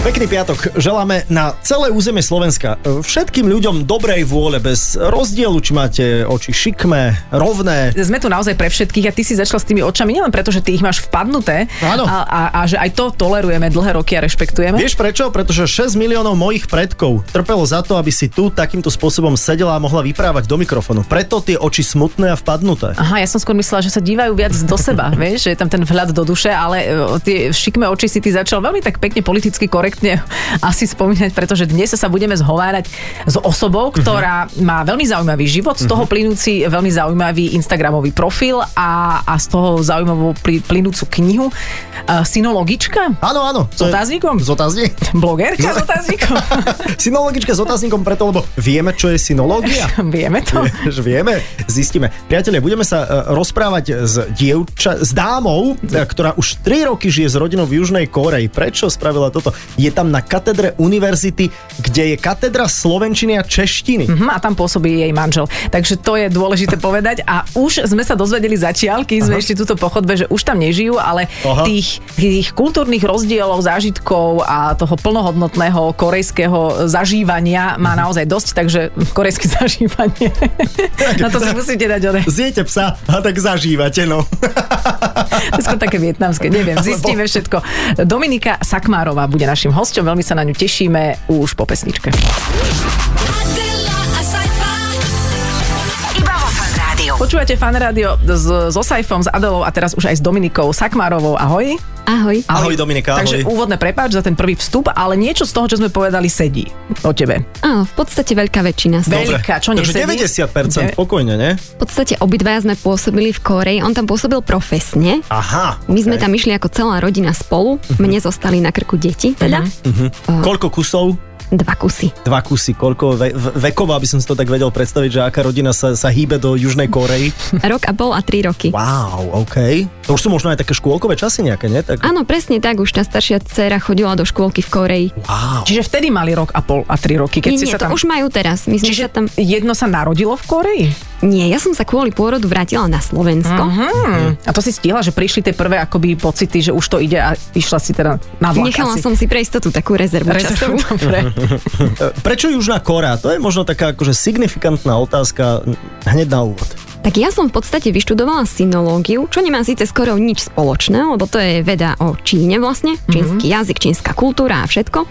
Pekný piatok želáme na celé územie Slovenska. Všetkým ľuďom dobrej vôle, bez rozdielu, či máte oči šikmé, rovné. Sme tu naozaj pre všetkých a ty si začal s tými očami nielen preto, že ty ich máš vpadnuté Áno. A, a, a že aj to tolerujeme dlhé roky a rešpektujeme. Vieš prečo? Pretože 6 miliónov mojich predkov trpelo za to, aby si tu takýmto spôsobom sedela a mohla vyprávať do mikrofónu. Preto tie oči smutné a vpadnuté. Aha, ja som skôr myslela, že sa dívajú viac do seba, vieš, že je tam ten vhľad do duše, ale e, tie šikmé oči si ty začal veľmi tak pekne politicky korektne asi spomínať, pretože dnes sa budeme zhovárať s osobou, ktorá má veľmi zaujímavý život, z toho plynúci veľmi zaujímavý Instagramový profil a, a z toho zaujímavú ply- plynúcu knihu. Uh, synologička? Áno, áno. S otáznikom? S otáznik. Blogerka s otáznikom? Synologička s otáznikom preto, lebo vieme, čo je synológia. Vieme to. Vieš, vieme, zistíme. Priatelia, budeme sa e, rozprávať s dievča, s dámou, e, ktorá už 3 roky žije s rodinou v Južnej Koreji. Prečo spravila toto? Je tam na katedre univerzity, kde je katedra slovenčiny a češtiny. Mhm, a tam pôsobí jej manžel. Takže to je dôležité povedať. A už sme sa dozvedeli zatiaľ, keď sme ešte túto pochodbe, že už tam nežijú, ale Aha. tých, tých kultúrnych rozdielov, zážitkov a toho plnohodnotného korejského zažívania má naozaj dosť, takže korejské zažívanie. Na to si musíte dať ode. Zjete psa a tak zažívate, no. To je také vietnamské, neviem, zistíme všetko. Dominika Sakmárová bude našim hosťom, veľmi sa na ňu tešíme už po pesničke. Počúvate fan rádio s, so Saifom, s Adelou a teraz už aj s Dominikou Sakmárovou. Ahoj. Ahoj. Ahoj, Dominika, Takže ahoj. úvodné prepáč za ten prvý vstup, ale niečo z toho, čo sme povedali, sedí o tebe. Áno, v podstate veľká väčšina. Veľká, čo Takže nesedí? 90% Ne. pokojne, ne? V podstate obidvaja sme pôsobili v Koreji. On tam pôsobil profesne. Aha. My sme tam išli ako celá rodina spolu. Mne zostali na krku deti, teda. Koľko kusov? Dva kusy. Dva kusy. Koľko ve- v- vekovo, aby som si to tak vedel predstaviť, že aká rodina sa, sa hýbe do Južnej Korei? Rok a pol a tri roky. Wow, OK. To už sú možno aj také škôlkové časy nejaké, nie? Tak... Áno, presne tak. Už tá staršia dcéra chodila do škôlky v Koreji. Wow. Čiže vtedy mali rok a pol a tri roky, keď Nie, si nie, sa to tam... už majú teraz. My sme Čiže sa tam... jedno sa narodilo v Koreji? Nie, ja som sa kvôli pôrodu vrátila na Slovensko. Hmm. A to si stihla, že prišli tie prvé akoby pocity, že už to ide a išla si teda na vlak Nechala asi. som si pre istotu takú rezervu časovú. Dobre. Prečo Južná Korea? To je možno taká akože signifikantná otázka hneď na úvod. Tak ja som v podstate vyštudovala synológiu, čo nemá síce skoro nič spoločné, lebo to je veda o Číne vlastne, čínsky mm-hmm. jazyk, čínska kultúra a všetko.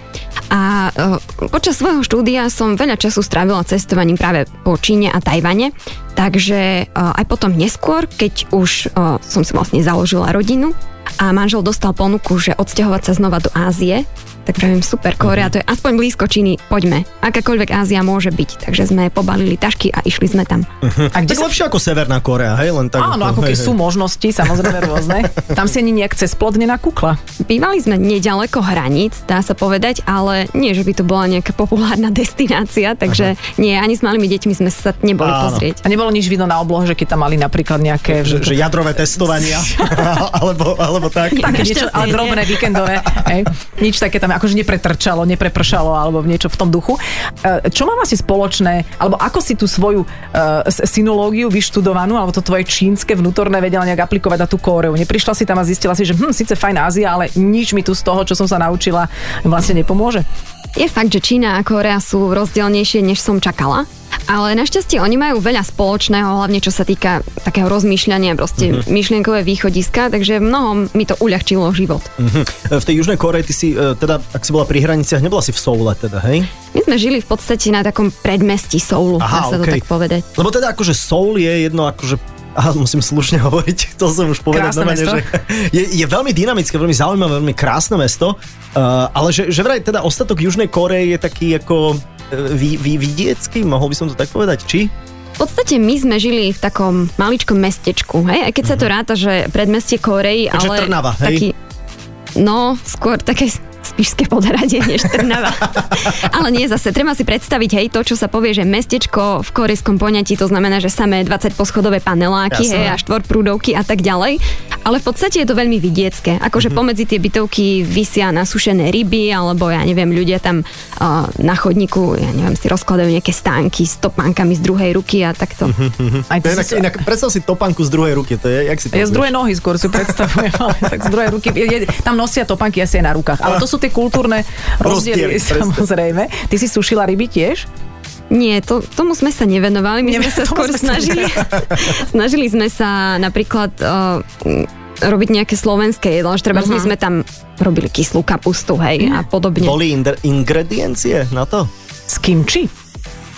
A e, počas svojho štúdia som veľa času strávila cestovaním práve po Číne a Tajvane, takže e, aj potom neskôr, keď už e, som si vlastne založila rodinu a manžel dostal ponuku, že odsťahovať sa znova do Ázie, tak pravím, super, Korea, to je aspoň blízko Číny, poďme. Akákoľvek Ázia môže byť, takže sme pobalili tašky a išli sme tam. A kde Tak sa... lepšie ako Severná Korea, hej? Len tak, Áno, ako keď sú možnosti, samozrejme rôzne. Tam si ani nejak cez plot nenakúkla. Bývali sme nedaleko hraníc, dá sa povedať, ale nie, že by to bola nejaká populárna destinácia, takže Aha. nie, ani s malými deťmi sme sa neboli Áno. pozrieť. A nebolo nič vidno na oblohe, že keď tam mali napríklad nejaké... Že, že jadrové testovania, alebo, alebo tak. Také niečo, ale drobné víkendové. Hej. Nič také tam akože nepretrčalo, neprepršalo alebo niečo v tom duchu. E, Čo má vlastne spoločné, alebo ako si tú svoju uh, synológiu vyštudovanú, alebo to tvoje čínske vnútorné vedela nejak aplikovať na tú Kóreu? Neprišla si tam a zistila si, že hm, síce fajn Ázia, ale nič mi tu z toho, čo som sa naučila, vlastne nepomôže? Je fakt, že Čína a Korea sú rozdielnejšie, než som čakala. Ale našťastie oni majú veľa spoločného, hlavne čo sa týka takého rozmýšľania, proste Mhm. myšlienkové východiska, takže mnohom mi to uľahčilo život. Mhm. V tej Južnej Koreji ty si, e, teda, ak si bola pri hraniciach, nebola si v Soule teda, hej? My sme žili v podstate na takom predmestí Soulu, dá sa to okej. tak povedať. Lebo teda akože Soul je jedno akože Aha, musím slušne hovoriť, chcel som už povedať Krásne normálne, že je, je veľmi dynamické, veľmi zaujímavé, veľmi krásne mesto, uh, ale že, že vraj teda ostatok Južnej Koreje je taký ako vy, vy, vidiecký, mohol by som to tak povedať, či? V podstate my sme žili v takom maličkom mestečku, hej? Aj keď sa to ráta, že predmestie Koreji, Takže ale Trnava, hej? taký, no, skôr také spišské podhradie než Trnava. Ale nie zase, treba si predstaviť, hej, to, čo sa povie, že mestečko v korejskom poňatí, to znamená, že samé 20 poschodové paneláky, Jasné. hej, a štvorprúdovky a tak ďalej. Ale v podstate je to veľmi vidiecké. Akože pomedzi tie bytovky vysia nasušené ryby, alebo ja neviem, ľudia tam uh, na chodníku, ja neviem, si rozkladajú nejaké stánky s topánkami z druhej ruky a takto. Aj To ty je inak, si, inak, predstav si topánku z druhej ruky, to je, jak si to ja z druhej nohy skôr si predstavujem, ale tak z druhej ruky. Je, je, tam nosia topánky asi aj na rukách. Ale to sú tie kultúrne rozdiely, Rozdiely, samozrejme. Ty si sušila ryby tiež? Nie, to, tomu sme sa nevenovali, my sme sa skôr snažili. snažili sme sa napríklad uh, robiť nejaké slovenské jedlo, že treba, uh-huh. sme tam robili kyslú kapustu, hej, a podobne. Boli inder- ingrediencie na to? S kimči?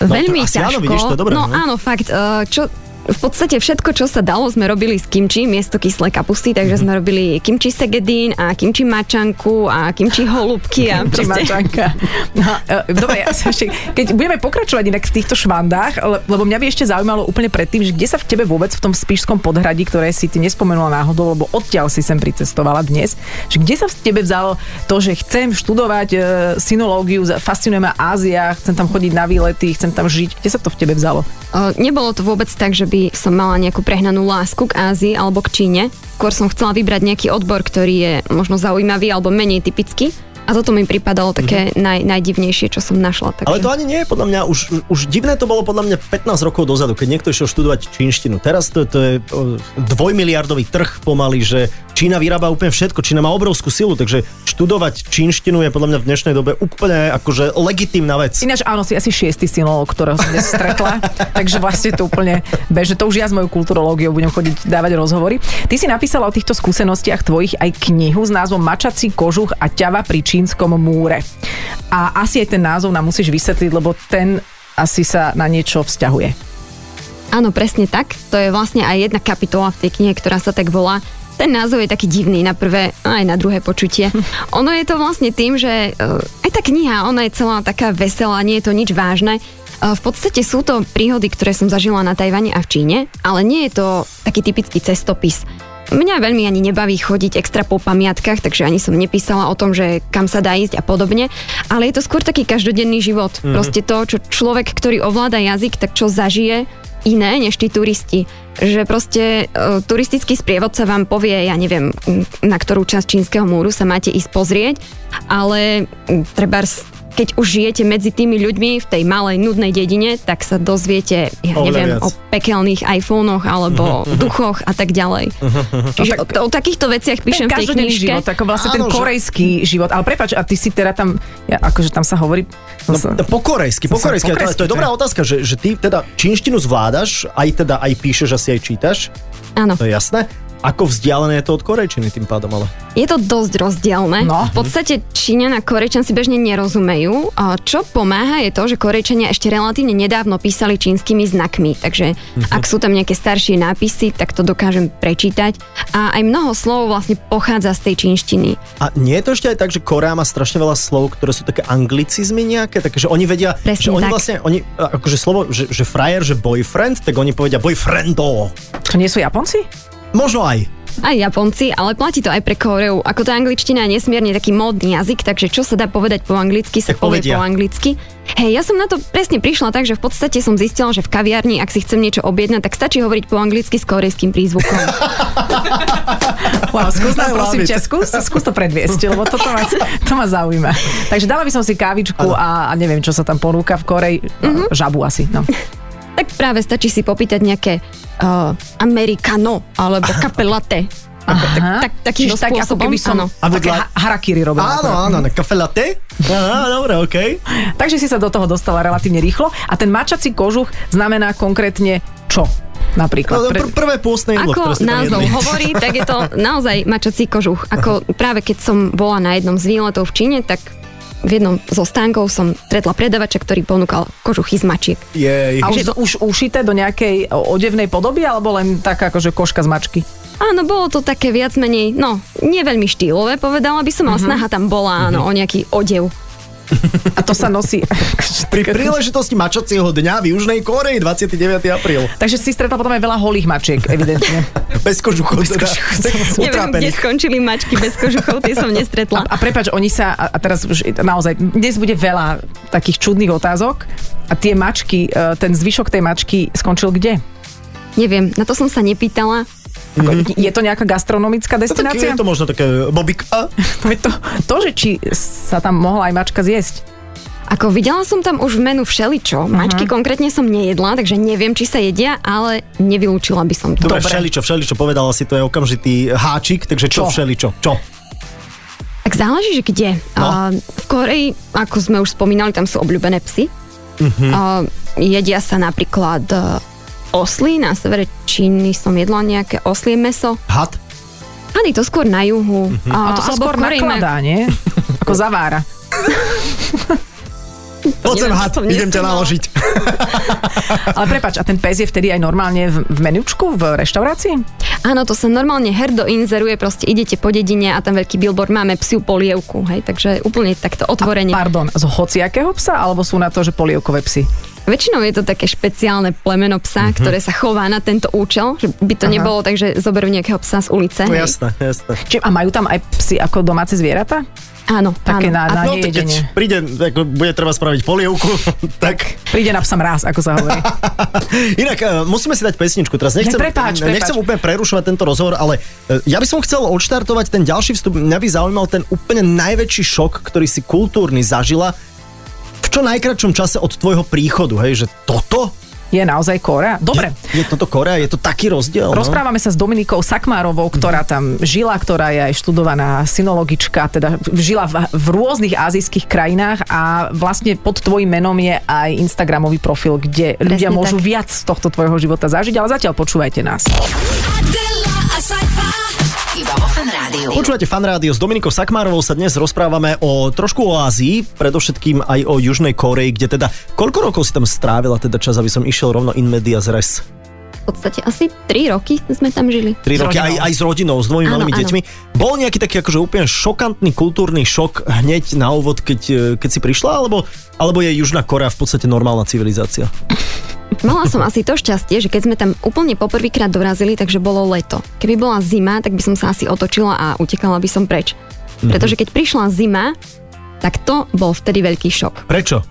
Veľmi to asi áno, ťažko. vidíš, to je dobré, no, no. áno, fakt, uh, čo v podstate všetko, čo sa dalo, sme robili s kimči miesto kyslej kapusty, takže Mhm. sme robili kimči segedín a kimči mačanku a kimči holubky a Či proste... mačanka. No, dobre, ja sa ešte, keď budeme pokračovať inak v týchto švandách, le- lebo mňa by ešte zaujímalo úplne predtým, že kde sa v tebe vôbec v tom spíšskom podhradí, ktoré si ty nespomenula náhodou, lebo odtiaľ si sem pricestovala dnes, že kde sa v tebe vzalo to, že chcem študovať e, synológiu, fascinuje ma Ázia, chcem tam chodiť na výlety, chcem tam žiť. Kde sa to v tebe vzalo? Nebolo to vôbec tak, že by som mala nejakú prehnanú lásku k Ázii alebo k Číne. Skôr som chcela vybrať nejaký odbor, ktorý je možno zaujímavý alebo menej typický. A toto mi pripadalo také naj, najdivnejšie, čo som našla. Takže... Ale to ani nie je podľa mňa, už, už divné to bolo podľa mňa 15 rokov dozadu, keď niekto išiel študovať čínštinu. Teraz to, to je dvojmiliardový trh pomaly, že Čína vyrába úplne všetko, Čína má obrovskú silu, takže študovať čínštinu je podľa mňa v dnešnej dobe úplne akože legitímna vec. Ináč áno, si asi šiestý synológ, ktorého som dnes stretla, takže vlastne to úplne bežne. To už ja s mojou kulturológiou budem chodiť dávať rozhovory. Ty si napísala o týchto skúsenostiach tvojich aj knihu s názvom Mačací kožuch a ťava pri čínskom múre. A asi aj ten názov nám musíš vysvetliť, lebo ten asi sa na niečo vzťahuje. Áno, presne tak. To je vlastne aj jedna kapitola v tej knihe, ktorá sa tak volá. Ten názov je taký divný na prvé aj na druhé počutie. Ono je to vlastne tým, že eh, aj tá kniha, ona je celá taká veselá, nie je to nič vážne. Eh, V podstate sú to príhody, ktoré som zažila na Tajvane a v Číne, ale nie je to taký typický cestopis. Mňa veľmi ani nebaví chodiť extra po pamiatkách, takže ani som nepísala o tom, že kam sa dá ísť a podobne, ale je to skôr taký každodenný život. Mm-hmm. Proste to, čo človek, ktorý ovláda jazyk, tak čo zažije iné než tí turisti. Že proste uh, turistický sprievodca vám povie, ja neviem, na ktorú časť čínskeho múru sa máte ísť pozrieť, ale treba keď už žijete medzi tými ľuďmi v tej malej nudnej dedine, tak sa dozviete, ja Oveľa neviem, viac. o pekelných iPhonech alebo duchoch a tak ďalej. Čiže o, o takýchto veciach píšem ten v tej knižke. život, ako vlastne ten Áno, že- korejský život. Ale prepač, a ty si teda tam, ja, akože tam sa hovorí... No, sa- po korejsky, po korejsky. po To, je- to je korejsky, dobrá to otázka, že, že ty teda čínštinu zvládaš, aj teda aj píšeš, asi aj čítaš, Áno. to je jasné. Ako vzdialené je to od korejčiny tým pádom, ale... Je to dosť rozdielne. No. V podstate Číňan a Korejčan si bežne nerozumejú. A čo pomáha je to, že Korejčania ešte relatívne nedávno písali čínskymi znakmi, takže ak sú tam nejaké staršie nápisy, tak to dokážem prečítať. A aj mnoho slov vlastne pochádza z tej čínštiny. A nie je to ešte aj tak, že Korea má strašne veľa slov, ktoré sú také anglicizmy nejaké, takže oni vedia, Presne že oni tak. vlastne, oni, akože slovo, že, že frajer, že boyfriend, tak oni povedia boyfriendo. To nie sú Japonci? Možno aj. Aj Japonci, ale platí to aj pre Koreu. Ako tá angličtina je nesmierne taký módny jazyk, takže čo sa dá povedať po anglicky, sa Tak povie povedia. po anglicky. Hej, ja som na to presne prišla tak, že v podstate som zistila, že v kaviarni, ak si chcem niečo objednať, tak stačí hovoriť po anglicky s korejským prízvukom. Wow, skús nám, prosím ťa, skús, skús to predviesť, lebo toto ma, to ma zaujíma. Takže dala by som si kávičku a, a neviem, čo sa tam ponúka v Koreji. No, žabu asi, no. tak práve stačí si popýtať nejaké uh, americano alebo kafe latte. Ako, tak, tak, Čiže tak, ako keby som áno. A také vedľa- ha- harakiri robila. Áno, áno, na kafe latte? Dobre, okej. Takže si sa do toho dostala relatívne rýchlo. A ten mačací kožuch znamená konkrétne čo? Napríklad. No, pr- prvé pôstne jedlo, Ako názov hovorí, tak je to naozaj mačací kožuch. Ako práve keď som bola na jednom z výletov v Číne, tak v jednom zo stánkov som stretla predavača, ktorý ponúkal kožuchy z mačiek. Jej. a už, je to už ušité do nejakej odevnej podoby, alebo len taká akože koška z mačky? Áno, bolo to také viac menej, no, nie veľmi štýlové, povedala by som, ale snaha tam bola, áno, o nejaký odev. A to sa nosí... Pri príležitosti mačacieho dňa v Južnej Koreji 29. apríl. Takže si stretla potom aj veľa holých mačiek, evidentne. Bez kožuchov. Teda. Neviem, kde skončili mačky bez kožuchov, tie som nestretla. A prepač, oni sa, a a teraz už naozaj, dnes bude veľa takých čudných otázok a tie mačky, e, ten zvyšok tej mačky skončil kde? Neviem, na to som sa nepýtala. Mhm. Je to nejaká gastronomická No, tak destinácia? je to možno také. To, je to, to, že či sa tam mohla aj mačka zjesť. Ako videla som tam už v menu všeličo. Mačky konkrétne som nejedla, takže neviem, či sa jedia, ale nevylúčila by som to. Dobre, Dobre. všeličo, všeličo, povedala si, to je okamžitý háčik, takže čo, Čo? všeličo? Čo? Tak záleží, že kde. No. A v Koreji, ako sme už spomínali, tam sú obľúbené psy. Mhm. A jedia sa napríklad e, osly, na severe Číny som jedla nejaké oslie meso. Had? Hady to skôr na juhu. Mhm. A to sa skôr nakladá, nie? Ako zavára. Poď sem had, idem ťa naložiť. Ale prepač, a ten pes je vtedy aj normálne v, v menučku, v reštaurácii? Áno, to sa normálne herdo inzeruje, proste idete po dedine a tam veľký billboard, máme psiu polievku, hej, takže úplne takto otvorene. Pardon, z hociakého psa, alebo sú na to, že polievkové psy? Väčšinou je to také špeciálne plemeno psa, Mhm. ktoré sa chová na tento účel, že by to Aha. nebolo tak, že zoberú nejakého psa z ulice. No jasné, jasné. Či, a majú tam aj psy ako domáce zvieratá? Áno, Také áno. na- na- No keď príde, ako bude treba spraviť polievku, tak Príde na psa mráz, ako sa hovorí. Inak uh, musíme si dať pesničku. Teraz nechcem, Ne, prepáč, nechcem prepáč. úplne prerušovať tento rozhovor, ale uh, ja by som chcel odštartovať ten ďalší vstup. Mňa by zaujímal ten úplne najväčší šok, ktorý si kultúrny zažila čo najkračšom čase od tvojho príchodu, hej, že toto? Je naozaj Korea? Dobre. Je, je toto Korea? Je to taký rozdiel? Rozprávame sa s Dominikou Sakmárovou, ktorá tam žila, ktorá je aj študovaná synologička, teda žila v, v rôznych azijských krajinách a vlastne pod tvojim menom je aj Instagramový profil, kde ľudia môžu tak. viac z tohto tvojho života zažiť, ale zatiaľ počúvajte nás. Vo Fan Rádiu. Počúvate fan rádio s Dominikou Sakmárovou sa dnes rozprávame o trošku o Ázii, predovšetkým aj o Južnej Koreji, kde teda koľko rokov si tam strávila teda čas, aby som išiel rovno in medias res? V podstate asi 3 roky sme tam žili. 3 S roky, aj, aj s rodinou, s dvomi malými áno. deťmi. Bol nejaký taký akože úplne šokantný kultúrny šok hneď na úvod, keď, keď si prišla, alebo, alebo je Južná Korea v podstate normálna civilizácia? Mala som asi to šťastie, že keď sme tam úplne poprvýkrát dorazili, takže bolo leto. Keby bola zima, tak by som sa asi otočila a utekala by som preč. Pretože keď prišla zima, tak to bol vtedy veľký šok. Prečo?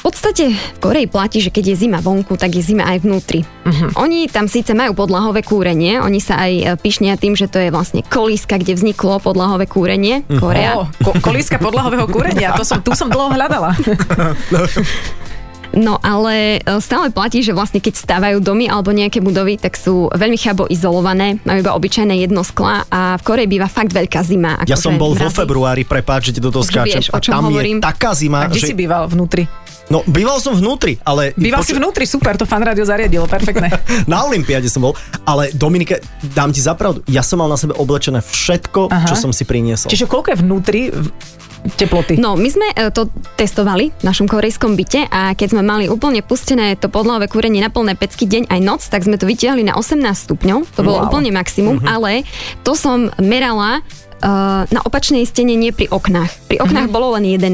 V podstate v Koreji platí, že keď je zima vonku, tak je zima aj vnútri. Uh-huh. Oni tam síce majú podlahové kúrenie, oni sa aj e, pyšnia tým, že to je vlastne kolíska, kde vzniklo podlahové kúrenie. Korea. O, ko- kolíska podlahového kúrenia, to som, tu som dlho hľadala. No ale e, stále platí, že vlastne keď stávajú domy alebo nejaké budovy, tak sú veľmi chabo izolované, majú iba obyčajné jedno skla a v Koreji býva fakt veľká zima. Ja akože som bol vo mrazy. februári, prepáč, že ti do toho skáčem. vieš, a tam hovorím. je taká zima, A kde že... si býval vnútri? No, býval som vnútri, ale... Býval si vnútri, super, to fan rádio zariadilo, perfektné. Na Olympiáde som bol, ale Dominike, dám ti zapravdu, ja som mal na sebe oblečené všetko, Aha. čo som si priniesol. Čiže koľko je vnútri teploty? No, my sme e, to testovali v našom korejskom byte a keď sme mali úplne pustené to podlahové kúrenie na plné pecky deň aj noc, tak sme to vytiahli na 18 stupňov. To bolo Wow. úplne maximum, ale to som merala uh, na opačnej stene, nie pri oknách. Pri oknách bolo len 11.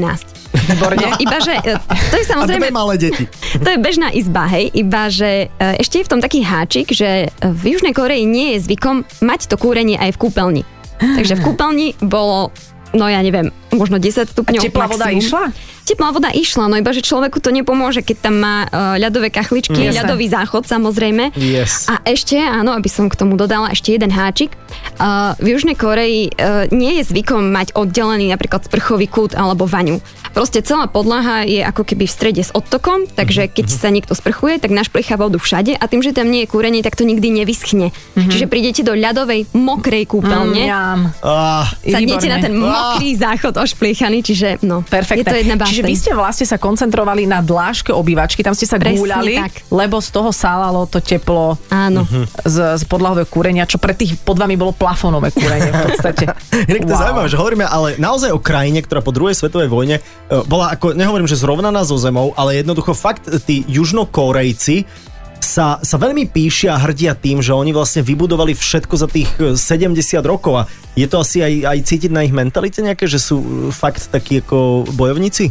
Výborne. No, iba že, e, to je a samozrejme dve malé deti. To je bežná izba, hej, iba že e, ešte je v tom taký háčik, že v Južnej Koreji nie je zvykom mať to kúrenie aj v kúpeľni. Takže v kúpeľni bolo, no ja neviem, možno 10 stupňov. A teplá voda išla? Teplá voda išla, no iba že človeku to nepomôže, keď tam má uh, ľadové kachličky, Mm. Jasné. ľadový záchod samozrejme. Yes. A ešte, áno, aby som k tomu dodala ešte jeden háčik. Uh, v Južnej Koreji uh, nie je zvykom mať oddelený napríklad sprchový kút alebo vaňu. Proste celá podlaha je ako keby v strede s odtokom, takže keď sa niekto sprchuje, tak našplicha vodu všade a tým, že tam nie je kúrenie, tak to nikdy nevyschne. Čiže prídete do ľadovej mokrej kúpeľne, Mňam. Ah, sadnete na ten mokrý záchod ošpliechaný, čiže no, Perfektné. je to jedna báseň. Čiže vy ste vlastne sa koncentrovali na dláške obývačky, tam ste sa Presne gúľali, tak. lebo z toho sálalo to teplo Áno. z, z podlahového kúrenia, čo pre tých pod vami bolo plafónové kúrenie v podstate. Inak to je zaujímavé, že hovoríme ale naozaj o krajine, ktorá po druhej svetovej vojne e, bola ako, nehovorím, že zrovnaná so zemou, ale jednoducho fakt tí južnokorejci sa, sa veľmi píšia a hrdia tým, že oni vlastne vybudovali všetko za tých e, 70 rokov a je to asi aj, aj cítiť na ich mentalite nejaké, že sú e, fakt takí ako bojovníci?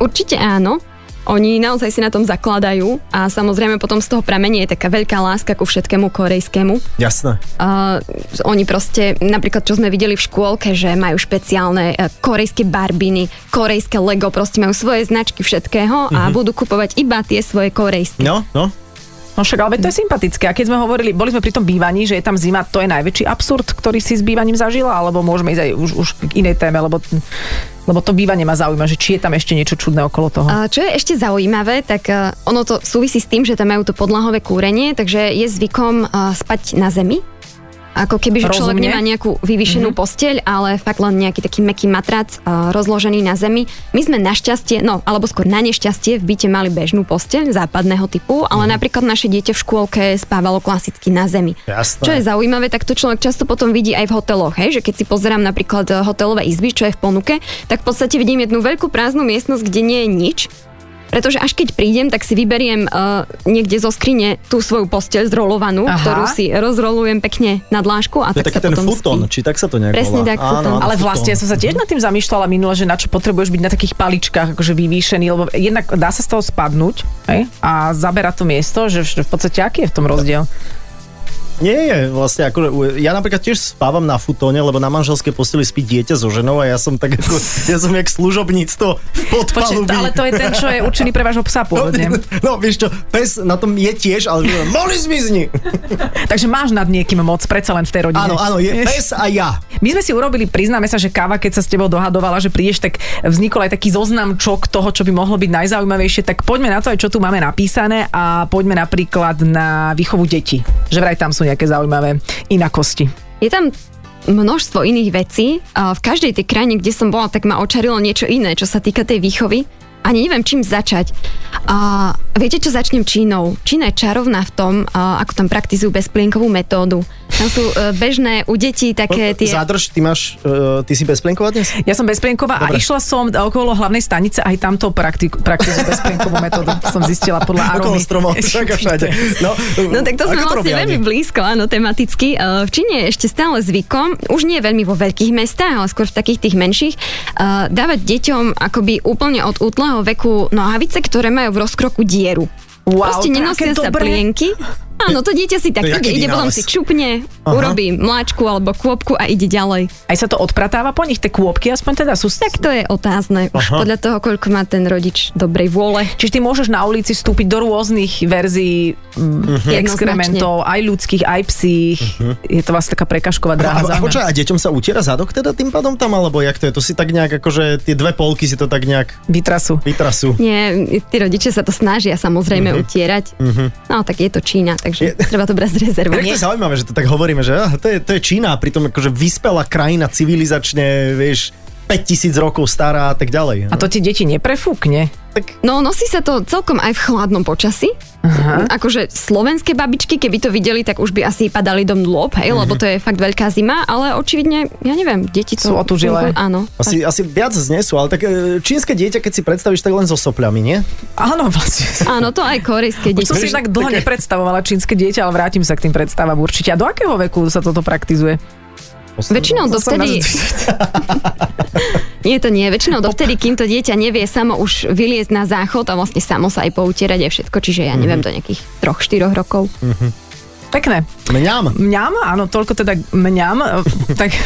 Určite áno. Oni naozaj si na tom zakladajú a samozrejme potom z toho pramenie je taká veľká láska ku všetkému korejskému. Jasné. Uh, oni proste, napríklad čo sme videli v škôlke, že majú špeciálne uh, korejské barbiny, korejské Lego, proste majú svoje značky všetkého a budú kupovať iba tie svoje korejské. No, no. No však, ale to je sympatické. A keď sme hovorili, boli sme pri tom bývaní, že je tam zima, to je najväčší absurd, ktorý si s bývaním zažila, alebo môžeme ísť aj už, už k inej téme, lebo, lebo to bývanie ma zaujíma, že či je tam ešte niečo čudné okolo toho. Čo je ešte zaujímavé, tak uh, ono to súvisí s tým, že tam majú to podlahové kúrenie, takže je zvykom uh, spať na zemi. Ako keby, že človek Rozumne. nemá nejakú vyvýšenú mm-hmm. posteľ, ale fakt len nejaký taký meký matrac uh, rozložený na zemi. My sme našťastie, no alebo skôr na nešťastie v byte mali bežnú posteľ západného typu, ale napríklad naše dieťa v škôlke spávalo klasicky na zemi. Jasné. Čo je zaujímavé, tak to človek často potom vidí aj v hoteloch, hej? že keď si pozerám napríklad eh, hotelové izby, čo je v ponuke, tak v podstate vidím jednu veľkú prázdnu miestnosť, kde nie je nič. Pretože až keď prídem, tak si vyberiem uh, niekde zo skrine tú svoju posteľ zrolovanú, Aha. ktorú si rozrolujem pekne na dlážku a To je tak taký sa ten potom futon, spí. či tak sa to nejak Presne volá. tak, futon. Ale vlastne ja som sa tiež nad tým zamýšľala minule, že na čo potrebuješ byť na takých paličkách, akože vyvýšený, lebo jednak dá sa z toho spadnúť hej? a zabera to miesto, že v v podstate aký je v tom rozdiel? Nie je vlastne ako, ja napríklad tiež spávam na futóne, lebo na manželskej posteli spí dieťa so ženou a ja som tak ako, ja som jak služobníctvo v podpalubí. ale to je ten, čo je určený pre vášho psa no, pôvodne. no, vieš čo, pes na tom je tiež, ale mohli zmizni. Takže máš nad niekým moc, predsa len v tej rodine. Áno, áno, je pes a ja. My sme si urobili, priznáme sa, že káva, keď sa s tebou dohadovala, že prídeš, tak vznikol aj taký zoznamčok toho, čo by mohlo byť najzaujímavejšie. Tak poďme na to aj, čo tu máme napísané a poďme napríklad na výchovu detí. Že vraj tam sú nejaké zaujímavé inakosti. Je tam množstvo iných vecí. V každej tej krajine, kde som bola, tak ma očarilo niečo iné, čo sa týka tej výchovy. Ani neviem, čím začať. A viete, čo začnem Čínou? Čína je čarovná v tom, a ako tam praktizujú bezplienkovú metódu. Tam sú e, bežné u detí také tie... Zadrž, ty máš, uh, ty si bezplienková dnes? Ja som bezplienková a Dobre. išla som okolo hlavnej stanice aj tamto praktik- praktizujú bezplienkovú metódu. Som zistila podľa Okolo arómy. stromov, a. No, No tak to sme vlastne veľmi blízko, áno, tematicky. E, V Číne je ešte stále zvykom, už nie veľmi vo veľkých mestách, ale skôr v takých tých menších, e, dávať deťom akoby úplne od útleho veku nohavice, ktoré majú v rozkroku dieru. Wow, Proste nenosia sa dobré. plienky. Áno, to dieťa si tak To je ide, ide potom si čupne, Aha. urobí mláčku alebo kôpku a ide ďalej. Aj sa to odpratáva po nich, tie kôpky aspoň teda sú... Tak to je otázne, už Aha. podľa toho, koľko má ten rodič dobrej vôle. Čiže ty môžeš na ulici vstúpiť do rôznych verzií mm, exkrementov, aj ľudských, aj psích. Je to vlastne taká prekažková dráha a, a počkaj, a deťom sa utiera zadok teda tým pádom tam, alebo jak to je? To si tak nejak akože tie dve polky si to tak nejak Vytrasu. vytrasú. Nie, tí rodičia sa to snažia samozrejme utierať. No tak je to Čína, takže Je- treba to brať s rezervou. Tak to je zaujímavé, že to tak hovoríme, že ah, to, je, to je Čína, pritom akože vyspelá krajina civilizačne, vieš, 5000 rokov stará a tak ďalej. A to ti deti neprefúkne? No nosí sa to celkom aj v chladnom počasí. Aha. Akože slovenské babičky, keby to videli, tak už by asi padali do nôb, hej, lebo to je fakt veľká zima, ale očividne, ja neviem, deti to... Sú otužilé. Áno. Asi, asi viac znesú, ale tak e, čínske dieťa, keď si predstavíš, tak len so sopľami, nie? Áno, vlastne. Áno, to aj korejské Už som si tak dlho také- nepredstavovala čínske dieťa, ale vrátim sa k tým predstavám určite. A do akého veku sa toto praktizuje? Väčšinou To som dovtedy... Nie, to nie. Väčšinou dovtedy, kým to dieťa nevie samo už vyliezť na záchod a vlastne samo sa aj poutierať a všetko, čiže ja neviem, do nejakých 3-4 rokov. Pekné. Mňam. Mňam, áno, toľko teda mňam. tak,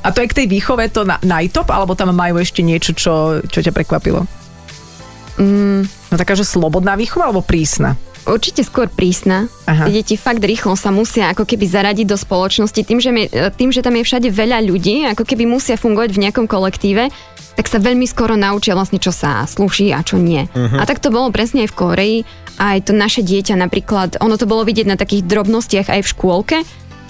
a to je k tej výchove to na, najtop, alebo tam majú ešte niečo, čo, čo ťa prekvapilo? Mm, No taká, že slobodná výchova alebo prísna? Určite skôr prísna. Aha. Deti fakt rýchlo sa musia ako keby zaradiť do spoločnosti tým že, mi- tým, že tam je všade veľa ľudí, ako keby musia fungovať v nejakom kolektíve, tak sa veľmi skoro naučia vlastne, čo sa slúši a čo nie. Uh-huh. A tak to bolo presne aj v Koreji. Aj to naše dieťa napríklad, ono to bolo vidieť na takých drobnostiach aj v škôlke,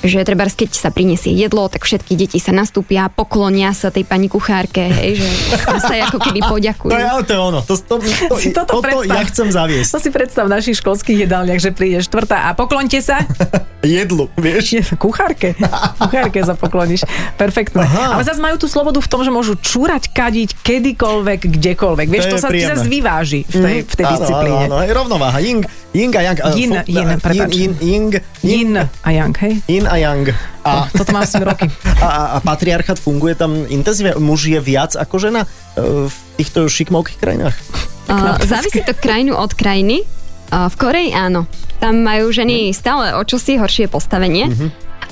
že treba, keď sa prinesie jedlo, tak všetky deti sa nastúpia, poklonia sa tej pani kuchárke, hej, že sa ako keby poďakujú. To je, ale to je ono. To, to, to, Si toto toto ja chcem zaviesť. To si predstav v našich školských jedálniach, že príde štvrtá a poklonte sa. Jedlu, vieš? Kuchárke. Kuchárke sa pokloníš. Perfektné. Aha. Ale zase majú tú slobodu v tom, že môžu čúrať, kadiť kedykoľvek, kdekoľvek. Vieš, To to, sa ti zase vyváži v tej, v tej Áno, disciplíne. Áno, áno, rovnováha. Ying, Ying a Yang. Yin, fo- yin, prepáč. Yin, yin, Yin a Yang, hej? Yin a Yang. A, toto mám asi roky. a, a, a patriarchát funguje tam intenzívne? Muž je viac ako žena eh, v týchto šikmovkých krajinách? Uh, závisí to krajinu od krajiny. Uh, v Koreji áno. Tam majú ženy stále o čosi horšie postavenie.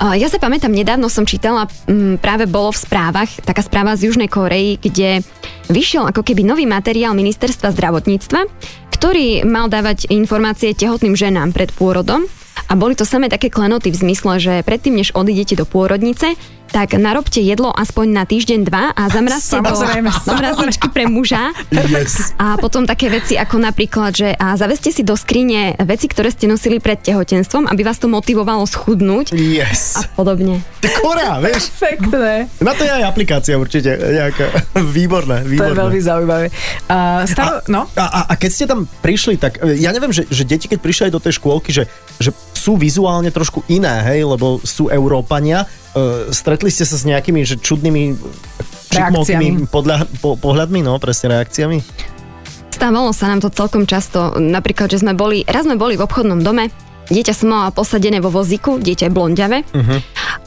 Uh, ja sa pamätám, nedávno som čítala, m, práve bolo v správach, taká správa z Južnej Koreji, kde vyšiel ako keby nový materiál ministerstva zdravotníctva, ktorý mal dávať informácie tehotným ženám pred pôrodom a boli to samé také klenoty v zmysle, že predtým, než odídete do pôrodnice, tak narobte jedlo aspoň na týždeň, dva a zamrazte do, do mrazničky pre muža. Yes. A potom také veci ako napríklad, že a zaveste si do skrine veci, ktoré ste nosili pred tehotenstvom, aby vás to motivovalo schudnúť Yes. a podobne. Ty Korea, vieš? Perfektné. Na to je aj aplikácia určite nejaká. Výborné, To výborné. je veľmi zaujímavé. Uh, staro, no? A, a, a keď ste tam prišli, tak e, ja neviem, že, že deti, keď prišli aj do tej škôlky, že, že sú vizuálne trošku iné, hej, lebo sú Európania. E, stretli ste sa s nejakými že čudnými šikmovkými podľa, po, pohľadmi, no, presne reakciami? Stávalo sa nám to celkom často. Napríklad, že sme boli, raz sme boli v obchodnom dome, dieťa som mala posadené vo vozíku, dieťa je blondiave. Uh-huh.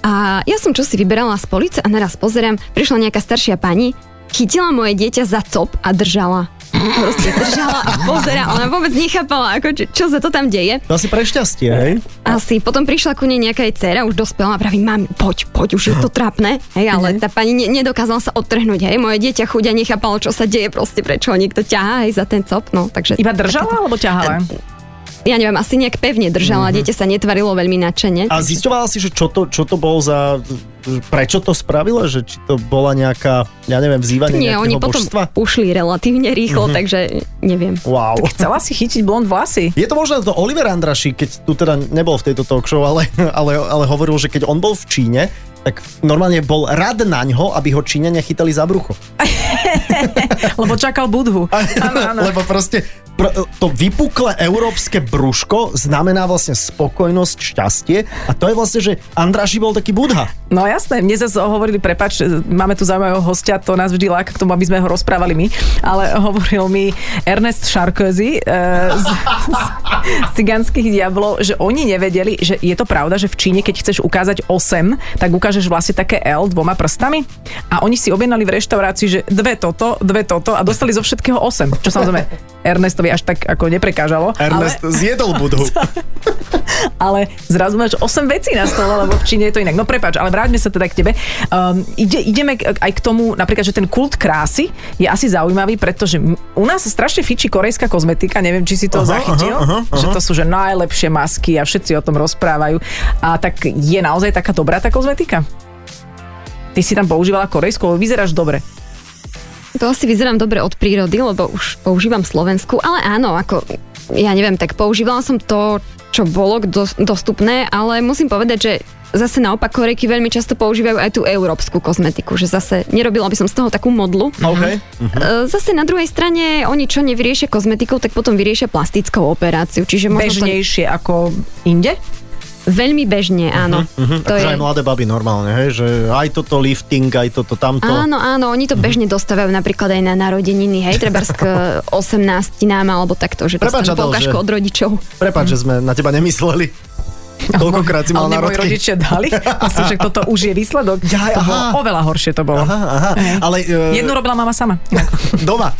A ja som čo si vyberala z police a naraz pozerám, prišla nejaká staršia pani, chytila moje dieťa za cop a držala. Proste držala a pozerala, ona vôbec nechápala, ako, čo, čo sa to tam deje. To asi pre šťastie, hej? Asi. Potom prišla ku nej nejaká jej dcera, už dospela a praví, mami, poď, poď, už je to trápne. Hej, ale tá pani ne, nedokázala sa odtrhnúť, hej. Moje dieťa chudia nechápalo, čo sa deje, proste prečo ho niekto ťahá, hej, za ten cop, no, takže... Iba držala alebo ťahala? Ja neviem, asi nejak pevne držala, mm-hmm. dieťa sa netvarilo veľmi nadšene. A zisťovala si, že čo to, čo to bol za... Prečo to spravila? Že či to bola nejaká, ja neviem, vzývanie Nie, oni potom božstva? ušli relatívne rýchlo, mm-hmm. takže neviem. Wow. Chcela si chytiť blond vlasy? Je to možno to Oliver Andraši, keď tu teda nebol v tejto talk show, ale, ale, ale hovoril, že keď on bol v Číne, tak normálne bol rad na ňo, aby ho Číňania chytali za brucho. Lebo čakal budhu. Áno, áno. Lebo proste pr- to vypuklé európske brúško znamená vlastne spokojnosť, šťastie a to je vlastne, že Andraši bol taký budha. No jasné, mne zase hovorili, prepač, máme tu zaujímavého hostia, to nás vždy láka k tomu, aby sme ho rozprávali my, ale hovoril mi Ernest Sarkozy e, z, z, z cigánskych diablov, že oni nevedeli, že je to pravda, že v Číne, keď chceš ukázať 8, tak ukážeš vlastne také L dvoma prstami? A oni si objednali v reštaurácii, že dve toto, dve toto a dostali zo všetkého 8, čo samozrejme Ernestovi až tak ako neprekážalo. Ernest ale... zjedol budhu. ale zrazu máš 8 vecí na stole, lebo v Číne je to inak. No prepáč, ale vráťme sa teda k tebe. Um, ide, ideme aj k tomu, napríklad, že ten kult krásy je asi zaujímavý, pretože u nás strašne fičí korejská kozmetika, neviem, či si to Aha, zachytil, aha, aha, že aha. to sú že najlepšie masky a všetci o tom rozprávajú. A tak je naozaj taká dobrá tá kozmetika? Ty si tam používala korejskú, vyzeráš dobre. To asi vyzerám dobre od prírody, lebo už používam Slovensku, ale áno, ako, ja neviem, tak používala som to, čo bolo dos- dostupné, ale musím povedať, že zase naopak Korejky veľmi často používajú aj tú európsku kozmetiku, že zase nerobila by som z toho takú modlu. OK. E, Zase na druhej strane, oni čo nevyriešia kozmetikou, tak potom vyriešia plastickou operáciu. Čiže možno to Bežnejšie ako inde? Veľmi bežne, áno. Mhm, To akože je... aj mladé baby normálne, hej, že aj toto lifting, aj toto tamto. Áno, áno, oni to bežne dostávajú napríklad aj na narodeniny, hej, treba k 18 nám alebo takto, že Prepáč, dostanú poukážku že- od rodičov. Prepáč, že sme na teba nemysleli. Koľkokrát si mal Ale národky. rodičia dali. Myslím, že toto už je výsledok. Jaj, to bolo aha. oveľa horšie to bolo. Aha, aha, ale... Uh, Jednu robila mama sama. Doma,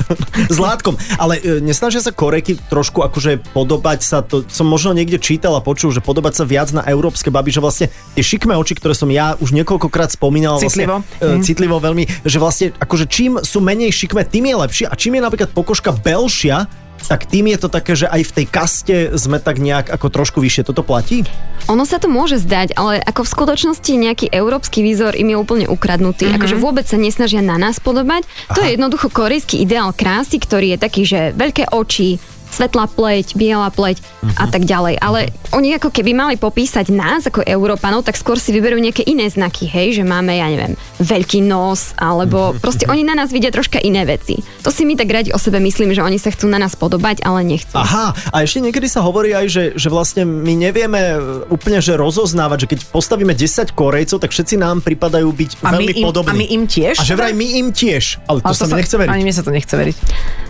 s látkom. Ale e, nesnažia sa Korejky trošku akože podobať sa, to som možno niekde čítal a počul, že podobať sa viac na európske baby, že vlastne tie šikmé oči, ktoré som ja už niekoľkokrát spomínal, Citlivo. Vlastne, Mhm. citlivo veľmi, že vlastne akože čím sú menej šikmé, tým je lepšie a čím je napríklad pokožka belšia, tak tým je to také, že aj v tej kaste sme tak nejak ako trošku vyššie. Toto platí? Ono sa to môže zdať, ale ako v skutočnosti nejaký európsky výzor im je úplne ukradnutý. Mm-hmm. Akože vôbec sa nesnažia na nás podobať. Aha. To je jednoducho korejský ideál krásy, ktorý je taký, že veľké oči, svetlá pleť, biela pleť a tak ďalej. Ale oni ako keby mali popísať nás ako Európanov, tak skôr si vyberú nejaké iné znaky, hej, že máme, ja neviem, veľký nos, alebo proste oni na nás vidia troška iné veci. To si my tak radi o sebe myslím, že oni sa chcú na nás podobať, ale nechcú. Aha, a ešte niekedy sa hovorí aj, že, že vlastne my nevieme e, úplne že rozoznávať, že keď postavíme 10 Korejcov, tak všetci nám pripadajú byť A my, veľmi im, podobní. a my im tiež? A že vraj my im tiež, ale to, Ale sa mi nechce veriť. Ani mne sa to nechce veriť.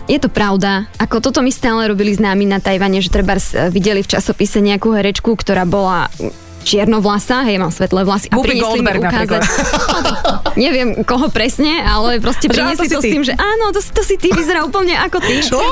Je to pravda. Ako toto mi stále stále robili známi na Tajvane, že treba videli v časopise nejakú herečku, ktorá bola čiernovlasa, hej, mám svetlé vlasy a Whoopi priniesli mi Goldberg ukázať. Neviem koho presne, ale proste priniesli to to s tým, že áno, to, to si ty vyzerá úplne ako ty. Čo?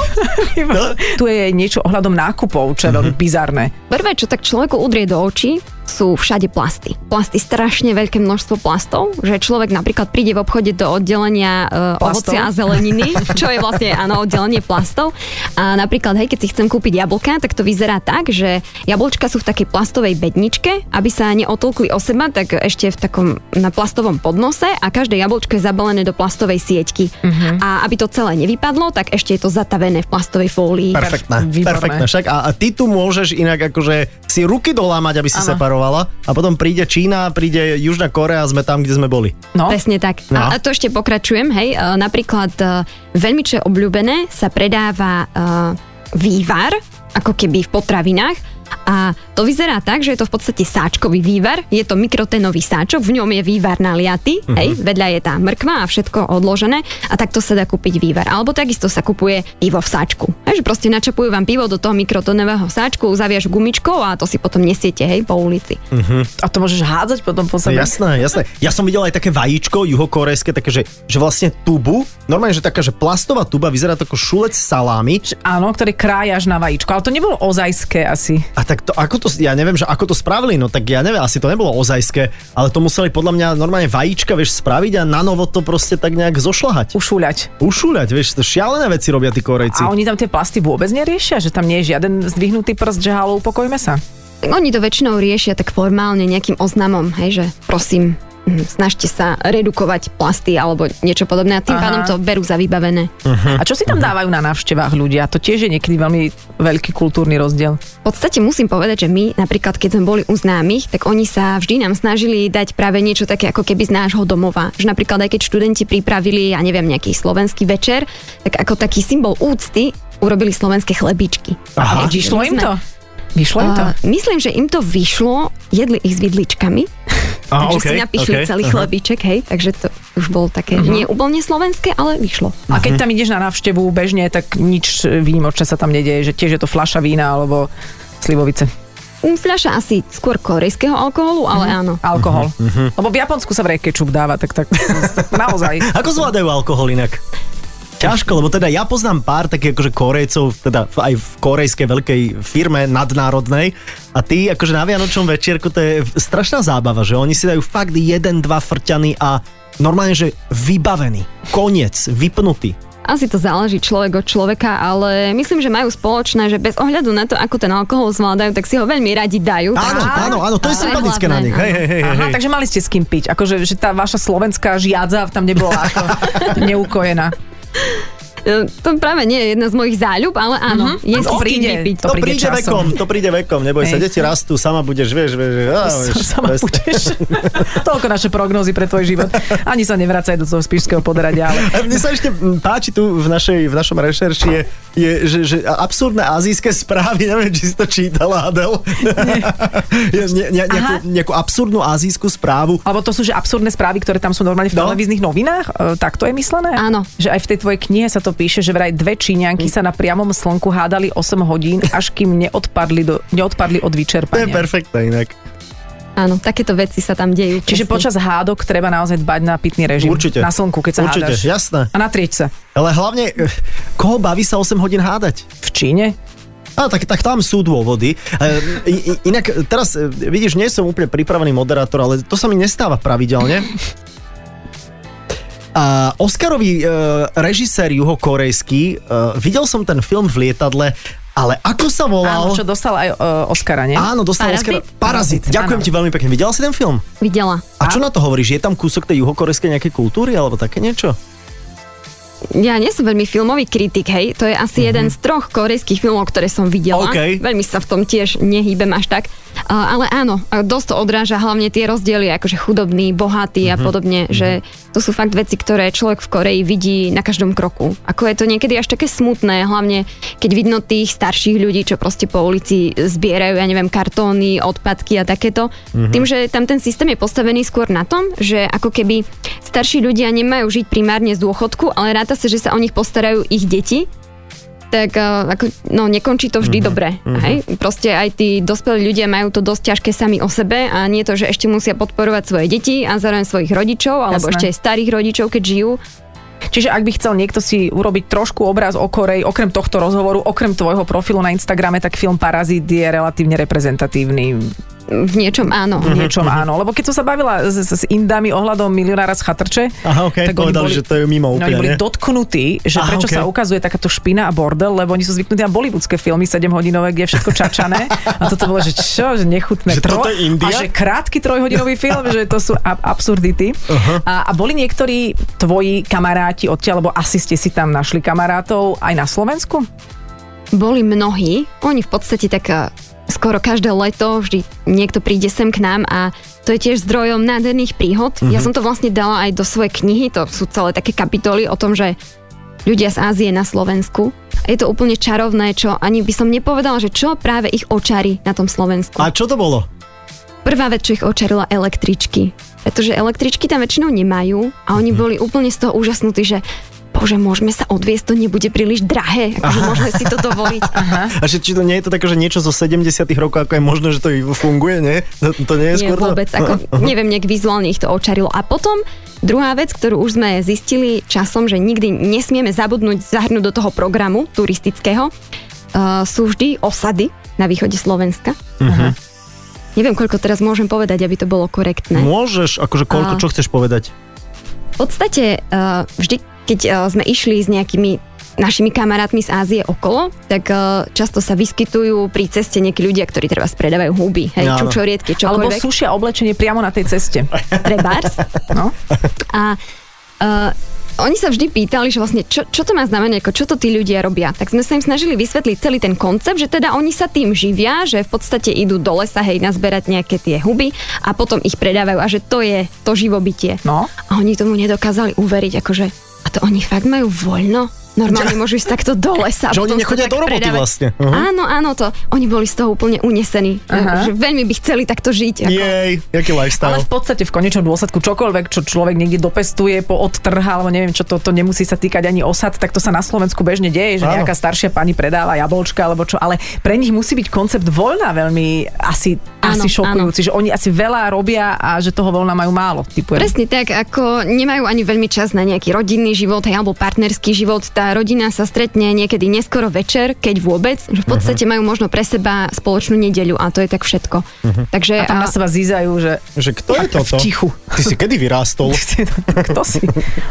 tu je niečo ohľadom nákupov, čo je veľmi bizarné. Prvé, čo tak človeku udrie do očí, sú všade plasty. Plasty, strašne veľké množstvo plastov, že človek napríklad príde v obchode do oddelenia uh, Plastov? ovocia a zeleniny, čo je vlastne áno, oddelenie plastov. A napríklad, hej, keď si chcem kúpiť jablka, tak to vyzerá tak, že jablčka sú v takej plastovej bedničke, aby sa neotolkli o seba, tak ešte v takom na plastovom podnose a každé jablčko je zabalené do plastovej sieťky. Uh-huh. A aby to celé nevypadlo, tak ešte je to zatavené v plastovej fólii. Perfektné, perfektné. Však a, a ty tu môžeš inak akože si ruky dolámať, aby si Áno. Separovala a potom príde Čína, príde Južná Korea a sme tam, kde sme boli. No, Presne tak. No. A, a to ešte pokračujem, hej. E, Napríklad e, veľmi čo je obľúbené, sa predáva e, vývar, ako keby v potravinách. A to vyzerá tak, že je to v podstate sáčkový vývar, je to mikrotenový sáčok, v ňom je vývar naliaty, uh-huh. hej, vedľa je tá mrkva a všetko odložené a takto sa dá kúpiť vývar. Alebo takisto sa kupuje pivo v sáčku. Hej, že proste načapujú vám pivo do toho mikrotonového sáčku, zaviažu gumičkou a to si potom nesiete, hej, po ulici. a to môžeš hádzať potom po sebe. Jasné, jasné. Ja som videl aj také vajíčko juhokorejské, také, že, že vlastne tubu, normálne, že taká, že plastová tuba, vyzerá to ako šulec salámy. Že Áno, ktorý krájaš na vajíčko, ale to nebolo ozajské asi. A tak to, ako to, ja neviem, že ako to spravili, no tak ja neviem, asi to nebolo ozajské, ale to museli podľa mňa normálne vajíčka, vieš, spraviť a na novo to proste tak nejak zošľahať. Ušúľať. Ušúľať, vieš, to šialené veci robia tí Korejci. A oni tam tie plasty vôbec neriešia, že tam nie je žiaden zdvihnutý prst, že halo, upokojme sa. Oni to väčšinou riešia tak formálne nejakým oznamom, hej, že prosím, snažte sa redukovať plasty alebo niečo podobné a tým Aha. pádom to berú za vybavené. Hm. A čo si tam dávajú na návštevách ľudia? To tiež je niekedy veľmi veľký kultúrny rozdiel. V podstate musím povedať, že my napríklad keď sme boli u známych, tak oni sa vždy nám snažili dať práve niečo také ako keby z nášho domova. Že napríklad aj keď študenti pripravili, ja neviem, nejaký slovenský večer, tak ako taký symbol úcty urobili slovenské chlebičky. Aha. My im to? Vyšlo im to? A myslím, že im to vyšlo, jedli ich s vidličkami, Á, takže okej, si napíšli okej, celý aha. chlebiček, hej, takže to už bolo také Mhm. uh-huh. nie úplne slovenské, ale vyšlo. A keď tam ideš na návštevu bežne, tak nič výnimočné sa tam nedieje, že tiež je to fľaša vína alebo slivovice. Fľaša asi skôr korejského alkoholu, ale Mhm. áno. Alkohol. Mhm, Lebo v Japonsku sa vraj kečup dáva, tak, tak naozaj. Ako zvládajú alkohol inak? Ťažko, lebo teda ja poznám pár takých akože Korejcov, teda aj v korejskej veľkej firme nadnárodnej a tí akože na Vianočnom večierku to je strašná zábava, že oni si dajú fakt jeden, dva frťany a normálne, že vybavený, koniec, vypnutý. Asi to záleží človek od človeka, ale myslím, že majú spoločné, že bez ohľadu na to, ako ten alkohol zvládajú, tak si ho veľmi radi dajú. Áno, takže- áno, áno, to je sympatické na nich. Hej, hej, hej, Aha, hej. takže mali ste s kým piť. Akože, že tá vaša slovenská žiadza tam nebola ako neukojená. Yeah. To práve nie je jedna z mojich záľub, ale áno, je si To príde. vypiť. To, príde príde, časom. vekom, to príde vekom, neboj sa, deti rastú, sama budeš, vieš, vieš, á, vieš Sama presne. budeš. Toľko naše prognózy pre tvoj život. Ani sa nevracaj do toho spíšského podradia, ale A mne sa ešte páči tu v, našej, v našom rešerši je, je že, že absurdné azijské správy, neviem, či si to čítala, Adel. Je ne, ne, nejakú, nejakú absurdnú azijskú správu. Alebo to sú že absurdné správy, ktoré tam sú normálne v No. televíznych novinách? E, tak to je myslené? Áno. Že aj v tej tvojej knihe sa to píše, že vraj dve Číňanky sa na priamom slnku hádali 8 hodín, až kým neodpadli, do, neodpadli od To je vyčerpania. perfektné inak. Áno, takéto veci sa tam dejú. Čiže presne. počas hádok treba naozaj dbať na pitný režim. Určite. Na slnku, keď sa Určite, hádaš. jasné. A natrieť sa. Ale hlavne, eh, koho baví sa 8 hodín hádať? V Číne? A tak, tak tam sú dôvody. E, inak teraz, e, vidíš, nie som úplne pripravený moderátor, ale to sa mi nestáva pravidelne. A Oscarový e, režisér juhokorejský, e, videl som ten film v lietadle, ale ako sa volal? Áno, čo dostal aj uh, Oscara, nie? Áno, dostal Parazit? Oscar. Parazit. Ďakujem Áno. ti veľmi pekne. Videla si ten film? Videla. A čo na to hovoríš? Je tam kúsok tej juhokorejskej nejakej kultúry alebo také niečo? Ja nie som veľmi filmový kritik, hej. To je asi jeden z troch korejských filmov, ktoré som videla. OK. Veľmi sa v tom tiež nehýbem až tak. Uh, ale áno, dosť to odráža hlavne tie rozdiely, akože chudobný, bohatý a podobne, že to sú fakt veci, ktoré človek v Koreji vidí na každom kroku. Ako je to niekedy až také smutné, hlavne keď vidno tých starších ľudí, čo proste po ulici zbierajú, ja neviem, kartóny, odpadky a takéto. Tým, že tam ten systém je postavený skôr na tom, že ako keby starší ľudia nemajú žiť primárne z dôchodku, ale ráta sa, že sa o nich postarajú ich deti, tak uh, ako, no, nekončí to vždy dobre. Hej? Proste aj tí dospelí ľudia majú to dosť ťažké sami o sebe a nie to, že ešte musia podporovať svoje deti a zároveň svojich rodičov, alebo Jasné. ešte aj starých rodičov, keď žijú. Čiže ak by chcel niekto si urobiť trošku obraz o Korej, okrem tohto rozhovoru, okrem tvojho profilu na Instagrame, tak film Parazit je relatívne reprezentatívny. V niečom áno. V niečom áno. Lebo keď som sa bavila s, s, Indami ohľadom milionára z Chatrče, Aha, okej, tak povedali, boli, že to je mimo no, úplne, oni boli nie? dotknutí, že Aha, prečo okej. sa ukazuje takáto špina a bordel, lebo oni sú zvyknutí na bollywoodske filmy 7 hodinové, kde je všetko čačané. A toto bolo, že čo, že nechutné. Že toto je India? A že krátky trojhodinový film, že to sú ab- absurdity. Uh-huh. A, a boli niektorí tvoji kamaráti odtiaľ, lebo asi ste si tam našli kamarátov aj na Slovensku? Boli mnohí, oni v podstate tak skoro každé leto vždy niekto príde sem k nám a to je tiež zdrojom nádherných príhod. Ja som to vlastne dala aj do svojej knihy, to sú celé také kapitoly o tom, že ľudia z Ázie na Slovensku. Je to úplne čarovné, čo ani by som nepovedala, že čo práve ich očarí na tom Slovensku. A čo to bolo? Prvá vec, čo ich očarila električky. Pretože električky tam väčšinou nemajú a oni boli úplne z toho úžasnutí, že bože, môžeme sa odviesť, to nebude príliš drahé, akože môžeme si to dovoliť. A že, či to nie je to také, že niečo zo 70 rokov, ako je možné, že to funguje, nie? To, to nie je Nie, skôr to? vôbec, ako, neviem, nejak vizuálne ich to očarilo. A potom druhá vec, ktorú už sme zistili časom, že nikdy nesmieme zabudnúť zahrnúť do toho programu turistického, uh, sú vždy osady na východe Slovenska. Uh-huh. Neviem, koľko teraz môžem povedať, aby to bolo korektné. Môžeš, akože koľko, A- čo chceš povedať? V podstate uh, vždy, keď uh, sme išli s nejakými našimi kamarátmi z Ázie okolo, tak uh, často sa vyskytujú pri ceste nejakí ľudia, ktorí treba predávajú huby, hej, Áno. čučoriedky, Alebo čokoľvek. sušia oblečenie priamo na tej ceste. Trebárs. No. A uh, oni sa vždy pýtali, že vlastne čo, čo to má znamenať, ako čo to tí ľudia robia. Tak sme sa im snažili vysvetliť celý ten koncept, že teda oni sa tým živia, že v podstate idú do lesa, hej, nazberať nejaké tie huby a potom ich predávajú a že to je to živobytie. No. A oni tomu nedokázali uveriť, akože a to oni fakt majú voľno? Normálne môžu ísť takto do lesa. Že oni nechodia do roboty predávať. vlastne. Uh-huh. Áno, áno, to. Oni boli z toho úplne unesení. Aha. Že veľmi by chceli takto žiť. Ako. Jej, jaký lifestyle. Ale v podstate v konečnom dôsledku čokoľvek, čo človek niekde dopestuje, po odtrha, alebo neviem čo, to, to nemusí sa týkať ani osad, tak to sa na Slovensku bežne deje, že Áno. nejaká staršia pani predáva jablčka alebo čo, ale pre nich musí byť koncept voľna veľmi asi, Áno, asi šokujúci, že oni asi veľa robia a že toho voľna majú málo. Typujem. Presne tak, ako nemajú ani veľmi čas na nejaký rodinný život hej, alebo partnerský život. Tá rodina sa stretne niekedy neskoro večer, keď vôbec. Že v podstate majú možno pre seba spoločnú nedeľu a to je tak všetko. Takže A tam na seba zízajú, že Že kto je toto? v tichu. Ty si kedy vyrástol? Kto si?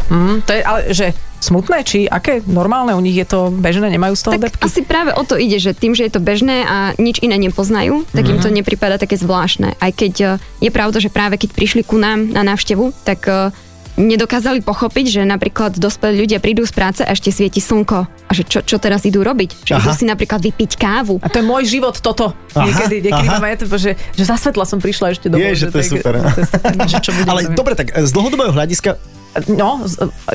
Mm, to je, ale že smutné, či aké normálne, u nich je to bežné, nemajú z toho tak depky? asi práve o to ide, že tým, že je to bežné a nič iné nepoznajú, tak im to nepripada také zvláštne. Aj keď e, je pravda, že práve keď prišli ku nám na návštevu, tak e, nedokázali pochopiť, že napríklad dospelí ľudia prídu z práce a ešte svieti slnko. A že čo, čo teraz idú robiť? Že Aha. idú si napríklad vypiť kávu. A to je môj život, toto. Aha, niekedy, niekedy aha. mám to, že, že za svetla som prišla ešte do Je, že to je super. To je super že čo Ale robiť. dobre, tak z dlhodobého hľadiska, No,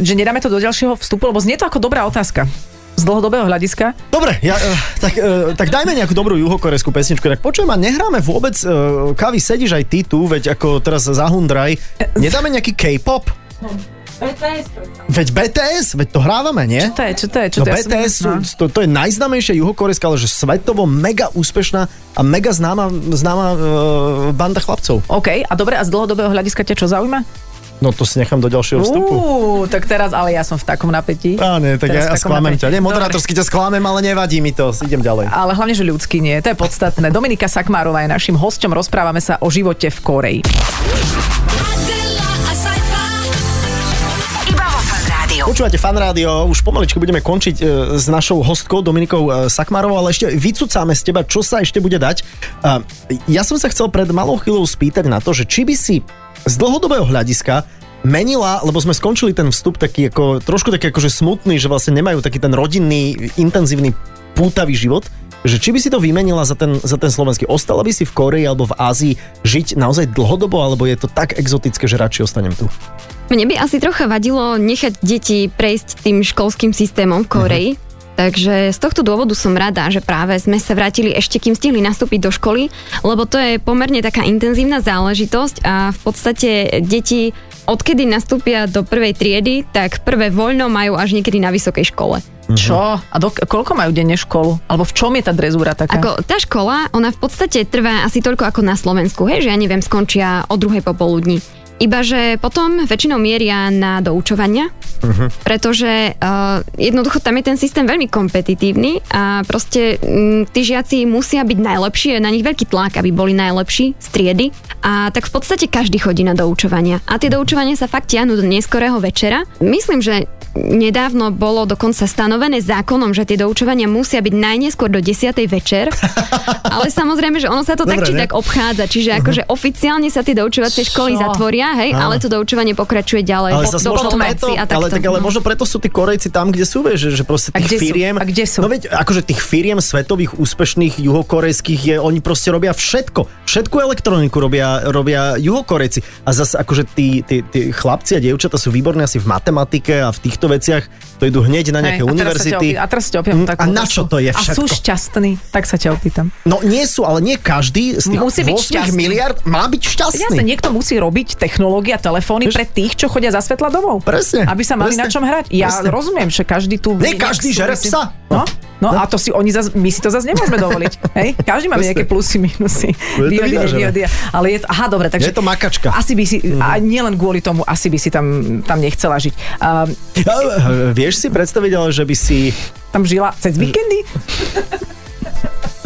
že nedáme to do ďalšieho vstupu, lebo znie to ako dobrá otázka. Z dlhodobého hľadiska. dobre, ja, eh, tak, eh, tak dajme nejakú dobrú juhokorejskú pesničku. Tak počujem, a nehráme vôbec, eh, Kavi, sedíš aj ty tu, veď ako teraz zahundraj, nedáme nejaký K-pop? Veď BTS, veď to hrávame, nie? Čo to je? Čo to je? Čo No to je? Ja BTS, sú, no. to, to je najznámejšia juhokorejská, ale že svetovo mega úspešná a mega známa, známa uh, banda chlapcov. OK, a dobre, a z dlhodobého hľadiska ťa čo zaujíma? No to si nechám do ďalšieho vstupu. Uú, tak teraz, ale ja som v takom napätí. Á, nie, tak ja, Teraz ja takom sklamem ťa. Nie, moderátorsky ťa sklamem, ale nevadí mi to. Idem ďalej. Ale hlavne, že ľudský nie, to je podstatné. Dominika Sakmárová je našim hosťom, rozprávame sa o živote v Koreji. Počúvate fan rádio, už pomaličky budeme končiť e, s našou hostkou Dominikou e, Sakmarovou, ale ešte vycucáme z teba, čo sa ešte bude dať. A ja som sa chcel pred malou chvíľou spýtať na to, že či by si z dlhodobého hľadiska menila, lebo sme skončili ten vstup taký ako, trošku taký akože smutný, že vlastne nemajú taký ten rodinný, intenzívny, pútavý život, že či by si to vymenila za ten, za ten slovenský. Ostala by si v Koreji alebo v Ázii žiť naozaj dlhodobo, alebo je to tak exotické, že radšej ostanem tu? Mne by asi trocha vadilo nechať deti prejsť tým školským systémom v Koreji. Takže z tohto dôvodu som rada, že práve sme sa vrátili ešte, kým stihli nastúpiť do školy, lebo to je pomerne taká intenzívna záležitosť a v podstate deti, odkedy nastúpia do prvej triedy, tak prvé voľno majú až niekedy na vysokej škole. Čo? A do, koľko majú denne školu? Alebo v čom je tá drezúra taká? Ako tá škola, ona v podstate trvá asi toľko ako na Slovensku, hej, že ja neviem, skončia o druhej popoludní. Iba, že potom väčšinou mieria na doučovania, uh-huh. pretože uh, jednoducho tam je ten systém veľmi kompetitívny a proste m, tí žiaci musia byť najlepší, je na nich veľký tlak, aby boli najlepší z triedy a tak v podstate každý chodí na doučovania. A tie doučovania sa fakt tiahnu do neskorého večera. Myslím, že nedávno bolo dokonca stanovené zákonom, že tie doučovania musia byť najneskôr do 10. večer, ale samozrejme, že ono sa to tak Dobre, či ne? tak obchádza, čiže akože oficiálne sa tie doučovacie školy Čo? zatvoria, hej, ale to doučovanie pokračuje ďalej. Ale po- do preto, a takto. ale, tak, ale možno preto sú tí Korejci tam, kde sú, vieš, že, že proste A tých kde sú? firiem... A kde sú? No veď, akože tých firiem svetových, úspešných, juhokorejských je, oni proste robia všetko. Všetku elektroniku robia, robia juhokorejci. A zase akože tí, tí, tí chlapci a dievčata sú výborní asi v matematike a v týchto veciach, to idú hneď na nejaké Hej, univerzity. A teraz sa ťa opýtam Mm, takú a na čo to je A sú všetko? šťastní? Tak sa ťa opýtam. No nie sú, ale nie každý z tých Musí byť 8 šťastný. miliard má byť šťastný. Jasne, niekto musí robiť technológia, telefóny pre tých, čo chodia za svetla domov. Presne, Aby sa mali presne, na čom hrať. Ja presne. rozumiem, že každý tu... Nie každý žere psa. No, no, a to si oni zas, my si to zase nemôžeme dovoliť. Hej? Každý Presne. nejaké plusy, minusy. Výhody, vyvážené. nevýhody. Ale je to, aha, dobre, takže... Je to makačka. Asi by si, a nielen kvôli tomu, asi by si tam, tam nechcela žiť. A, Vieš si predstaviť, ale že by si... tam žila cez víkendy?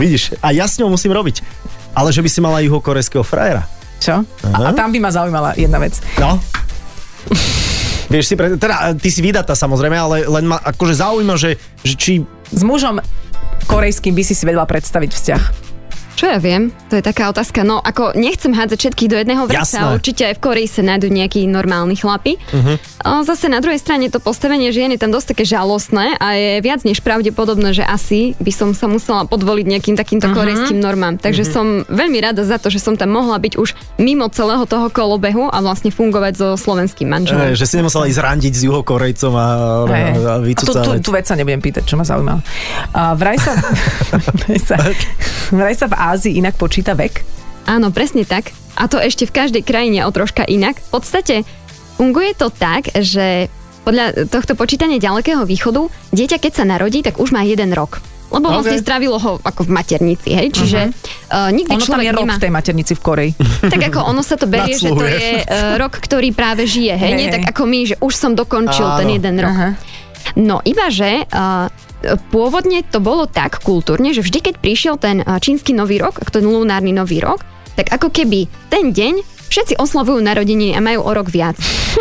Vidíš, a ja s ňou musím robiť. Ale že by si mala juhokorejského frajera. Čo? A, a tam by ma zaujímala jedna vec. No. Vieš si, pre... teda ty si vydatá samozrejme, ale len ma akože zaujíma, že, že či... S mužom korejským by si si vedela predstaviť vzťah. Čo ja viem, to je taká otázka. No ako nechcem hádzať všetkých do jedného vreca, Jasné. určite aj v Koreji sa nájdú nejakí normálni chlapi. Uh-huh. Zase na druhej strane to postavenie žien je tam dosť také žalostné a je viac než pravdepodobné, že asi by som sa musela podvoliť nejakým takýmto uh-huh. korejským normám. Takže uh-huh. som veľmi rada za to, že som tam mohla byť už mimo celého toho kolobehu a vlastne fungovať so slovenským manželom. E, že si nemusela ísť randiť s juhokorejcom a, a, a a tu, tu, vec sa nebudem pýtať, čo ma zaujíma. A vraj sa, vraj sa, vraj sa v Ázii inak počíta vek? Áno, presne tak. A to ešte v každej krajine o troška inak. V podstate funguje to tak, že podľa tohto počítania ďalekého východu, dieťa keď sa narodí, tak už má jeden rok. Lebo Ok. vlastne strávilo ho ako v maternici, hej? Čiže uh, nikdy Ono tam človek je rok nemá... v tej maternici v Koreji. Tak ako ono sa to berie, že to je uh, rok, ktorý práve žije, hej? Hej, Nie tak ako my, že už som dokončil Áno. ten jeden rok. Aha. No iba, že uh, pôvodne to bolo tak kultúrne, že vždy, keď prišiel ten uh, čínsky nový rok, ten lunárny nový rok, tak ako keby ten deň všetci oslavujú narodeniny a majú o rok viac.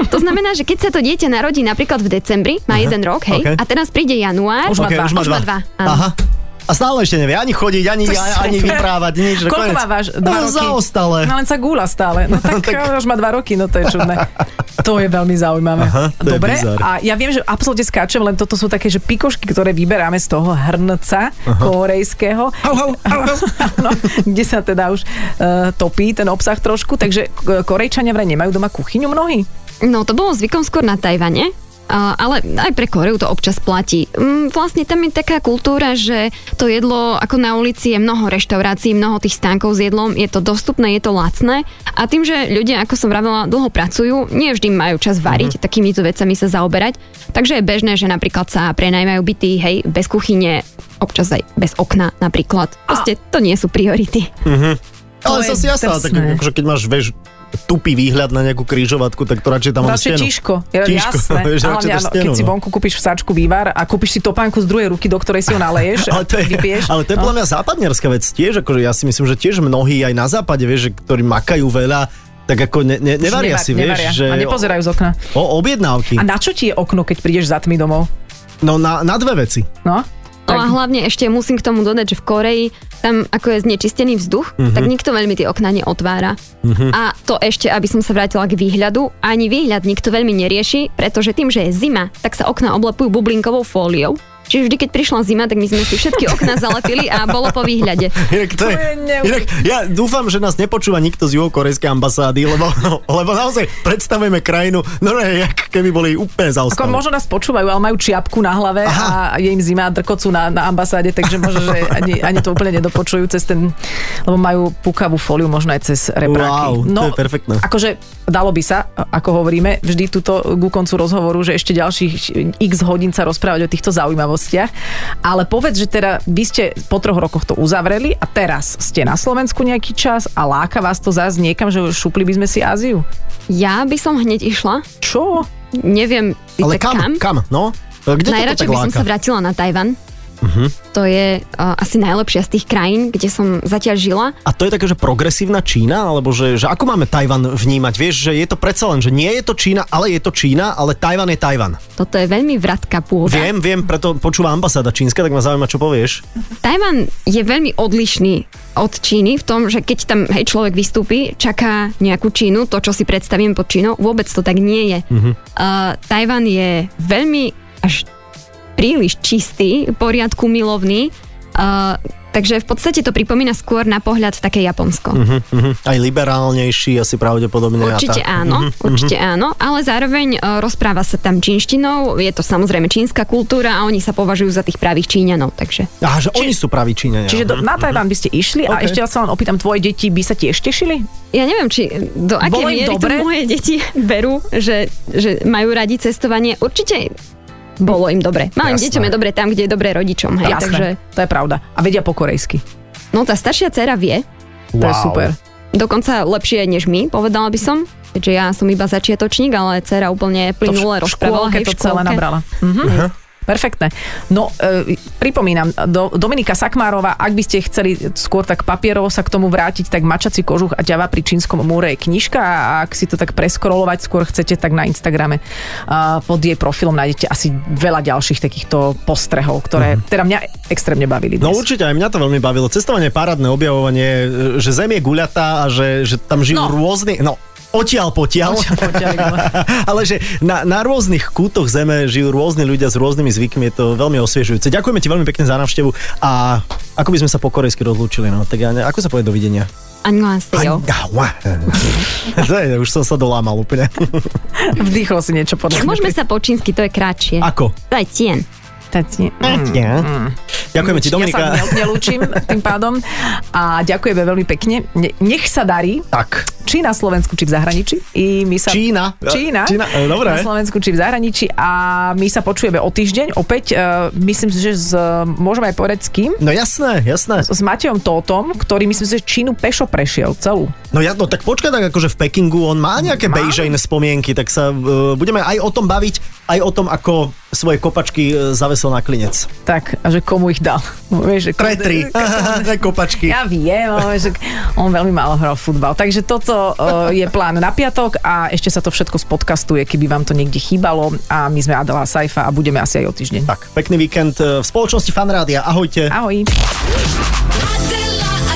To znamená, že keď sa to dieťa narodí napríklad v decembri, má jeden rok, hej, ok. a teraz príde január, Už má Ok, dva. už má Už dva. má dva, áno. Aha. A stále ešte nevie ani chodiť, ani, ani, vyprávať, nič. Koľko konec. má váš? Dva no, roky? Zaostale. No len sa gúla stále. No tak, Tak- už má dva roky, no to je čudné. To je veľmi zaujímavé. Aha, Dobre, a ja viem, že absolútne skáčem, len toto sú také, že pikošky, ktoré vyberáme z toho hrnca korejského, Hau, hau, hau, hau. no, kde sa teda už uh, topí ten obsah trošku, takže k- Korejčania vraj nemajú doma kuchyňu mnohí. No to bolo zvykom skôr na Tajvane, ale aj pre Koreu to občas platí. Mm, Vlastne tam je taká kultúra, že to jedlo ako na ulici je mnoho reštaurácií, mnoho tých stánkov s jedlom, je to dostupné, je to lacné a tým, že ľudia, ako som vravela, dlho pracujú, nie vždy majú čas variť, Mhm. takýmito vecami sa zaoberať, takže je bežné, že napríklad sa prenajmajú byty, hej, bez kuchyne, občas aj bez okna napríklad. Proste to nie sú priority. Ale To je zase jasná, tak akože keď máš, vieš, tupý výhľad na nejakú krížovatku, tak to radšej tam Radšej stenu. tíško, je Tíško, jasné. vieš, A radšej hlavne, dáš áno, stenu, keď si no. vonku kúpiš v sačku vývar a kúpiš si topánku z druhej ruky, do ktorej si ho naleješ ale to je, vypiješ. ale to je no. podľa mňa západniarská vec tiež, akože ja si myslím, že tiež mnohí aj na západe, vieš, že, ktorí makajú veľa, tak ako ne, ne, nevaria neva- si, vieš, nevaria. že A nepozerajú z okna. o objednávky. A na čo ti je okno, keď prídeš za tmy domov? No na, na dve veci. No? No a hlavne ešte musím k tomu dodať, že v Koreji tam ako je znečistený vzduch, Mhm. tak nikto veľmi tie okná neotvára. A to ešte, aby som sa vrátila k výhľadu, ani výhľad nikto veľmi nerieši, pretože tým, že je zima, tak sa okná oblepujú bublinkovou fóliou. Čiže vždy, keď prišla zima, tak my sme si všetky okná zalepili a bolo po výhľade. Inak, to je, inak ja dúfam, že nás nepočúva nikto z juhokorejskej ambasády, lebo, lebo naozaj predstavujeme krajinu, no ne, jak keby boli úplne Ako zaostali. možno nás počúvajú, ale majú čiapku na hlave Aha. a je im zima a drkocú na, na ambasáde, takže možno, že ani, ani to úplne nedopočujú cez ten, lebo majú pukavú fóliu možno aj cez repráky. No, Wow, to je perfektné. Akože dalo by sa, ako hovoríme, vždy túto ku koncu rozhovoru, že ešte ďalších x hodín sa rozprávať o týchto zaujímavostiach. Udalostiach. Ale povedz, že teda vy ste po troch rokoch to uzavreli a teraz ste na Slovensku nejaký čas a láka vás to zás niekam, že šupli by sme si Áziu? Ja by som hneď išla. Čo? Neviem Ale kam? kam. Kam? No? Kde to Najradšej by som sa vrátila na Tajvan. To je uh, asi najlepšia z tých krajín, kde som zatiaľ žila. A to je také, že progresívna Čína? Alebo že, že ako máme Tajvan vnímať? Vieš, že je to predsa len, že nie je to Čína, ale je to Čína, ale Tajvan je Tajvan. Toto je veľmi vratka pôda. Viem, viem, preto počúva ambasáda čínska, tak ma zaujíma, čo povieš. Tajvan je veľmi odlišný od Číny v tom, že keď tam hej, človek vystúpi, čaká nejakú Čínu, to, čo si predstavím pod Čínou, vôbec to tak nie je. Uh-huh. Uh, Tajvan je veľmi až príliš čistý, poriadku milovný, uh, takže v podstate to pripomína skôr na pohľad také Japonsko. Uh-huh. Mhm. Aj liberálnejší asi pravdepodobne. a Určite tak. áno, Mhm, určite áno, ale zároveň uh, rozpráva sa tam čínštinou, je to samozrejme čínska kultúra a oni sa považujú za tých pravých Číňanov, takže... Aha, že oni sú praví Číňania. Čiže do, na Tajván by ste išli a OK. ešte sa len opýtam, tvoje deti by sa tiež tešili? Ja neviem, či do akej miery dobre? to moje deti berú, že, že majú radi cestovanie. Určite bolo im dobre. Malým Jasné. deťom je dobre tam, kde je dobre rodičom. Hej, Jasné, takže, to je pravda. A vedia po korejsky. no tá staršia dcera vie, To je super. dokonca lepšie než my, povedala by som. Keďže ja som iba začiatočník, ale dcera úplne plynule v rozprávala. škôlke hej, v to celé škôlke. nabrala. Mhm. Perfektné. No, e, pripomínam, do, Dominika Sakmárova, ak by ste chceli skôr tak papierovo sa k tomu vrátiť, tak Mačací kožuch a ďava pri čínskom múre je knižka a ak si to tak preskrolovať skôr chcete, tak na Instagrame a pod jej profilom nájdete asi veľa ďalších takýchto postrehov, ktoré teda mňa extrémne bavili dnes. No určite, aj mňa to veľmi bavilo. Cestovanie, parádne objavovanie, že Zem je guľatá a že, že tam žijú No. rôzni... No, odtiaľ potiaľ. Odtiaľ potiaľ, no. Ale že na, na rôznych kútoch Zeme žijú rôzni ľudia s rôznymi zvykmi, je to veľmi osviežujúce. Ďakujeme ti veľmi pekne za návštevu a ako by sme sa po korejsky rozlúčili, no tak ja ne, ako sa povie dovidenia? Annyeonghaseyo. už som sa dolámal úplne. Vdýchol si niečo podobné. Môžeme sa po čínsky, to je kratšie. Ako? To je tien. Tati. Mm. Ďakujeme ti, Ja sa Dominika. ne- nelúčim tým pádom a ďakujeme veľmi pekne. Ne- Nech sa darí, Tak. či na Slovensku, či v zahraničí. I my sa... Čína. Čína. Čína, e, dobre. Na Slovensku, či v zahraničí. A my sa počujeme o týždeň. Opäť, uh, myslím si, že z, môžeme aj povedať s kým? No jasné, jasné. S Matejom Tótom, ktorý myslím si, že Čínu pešo prešiel celú. No ja, no tak počkaj, tak akože v Pekingu on má nejaké Má? bejžejné spomienky, tak sa uh, budeme aj o tom baviť, aj o tom, ako svoje kopačky uh, zavesel na klinec. Tak, a že komu ich dal? Vieš, že Tretri, kopačky. Ja viem, ale že on veľmi málo hral futbal. Takže toto uh, je plán na piatok a ešte sa to všetko spodkastuje, keby vám to niekde chýbalo. A my sme Adela Saifa a budeme asi aj o týždeň. Tak, pekný víkend uh, v spoločnosti Fanrádia. Ahojte. Ahoj. Adela, a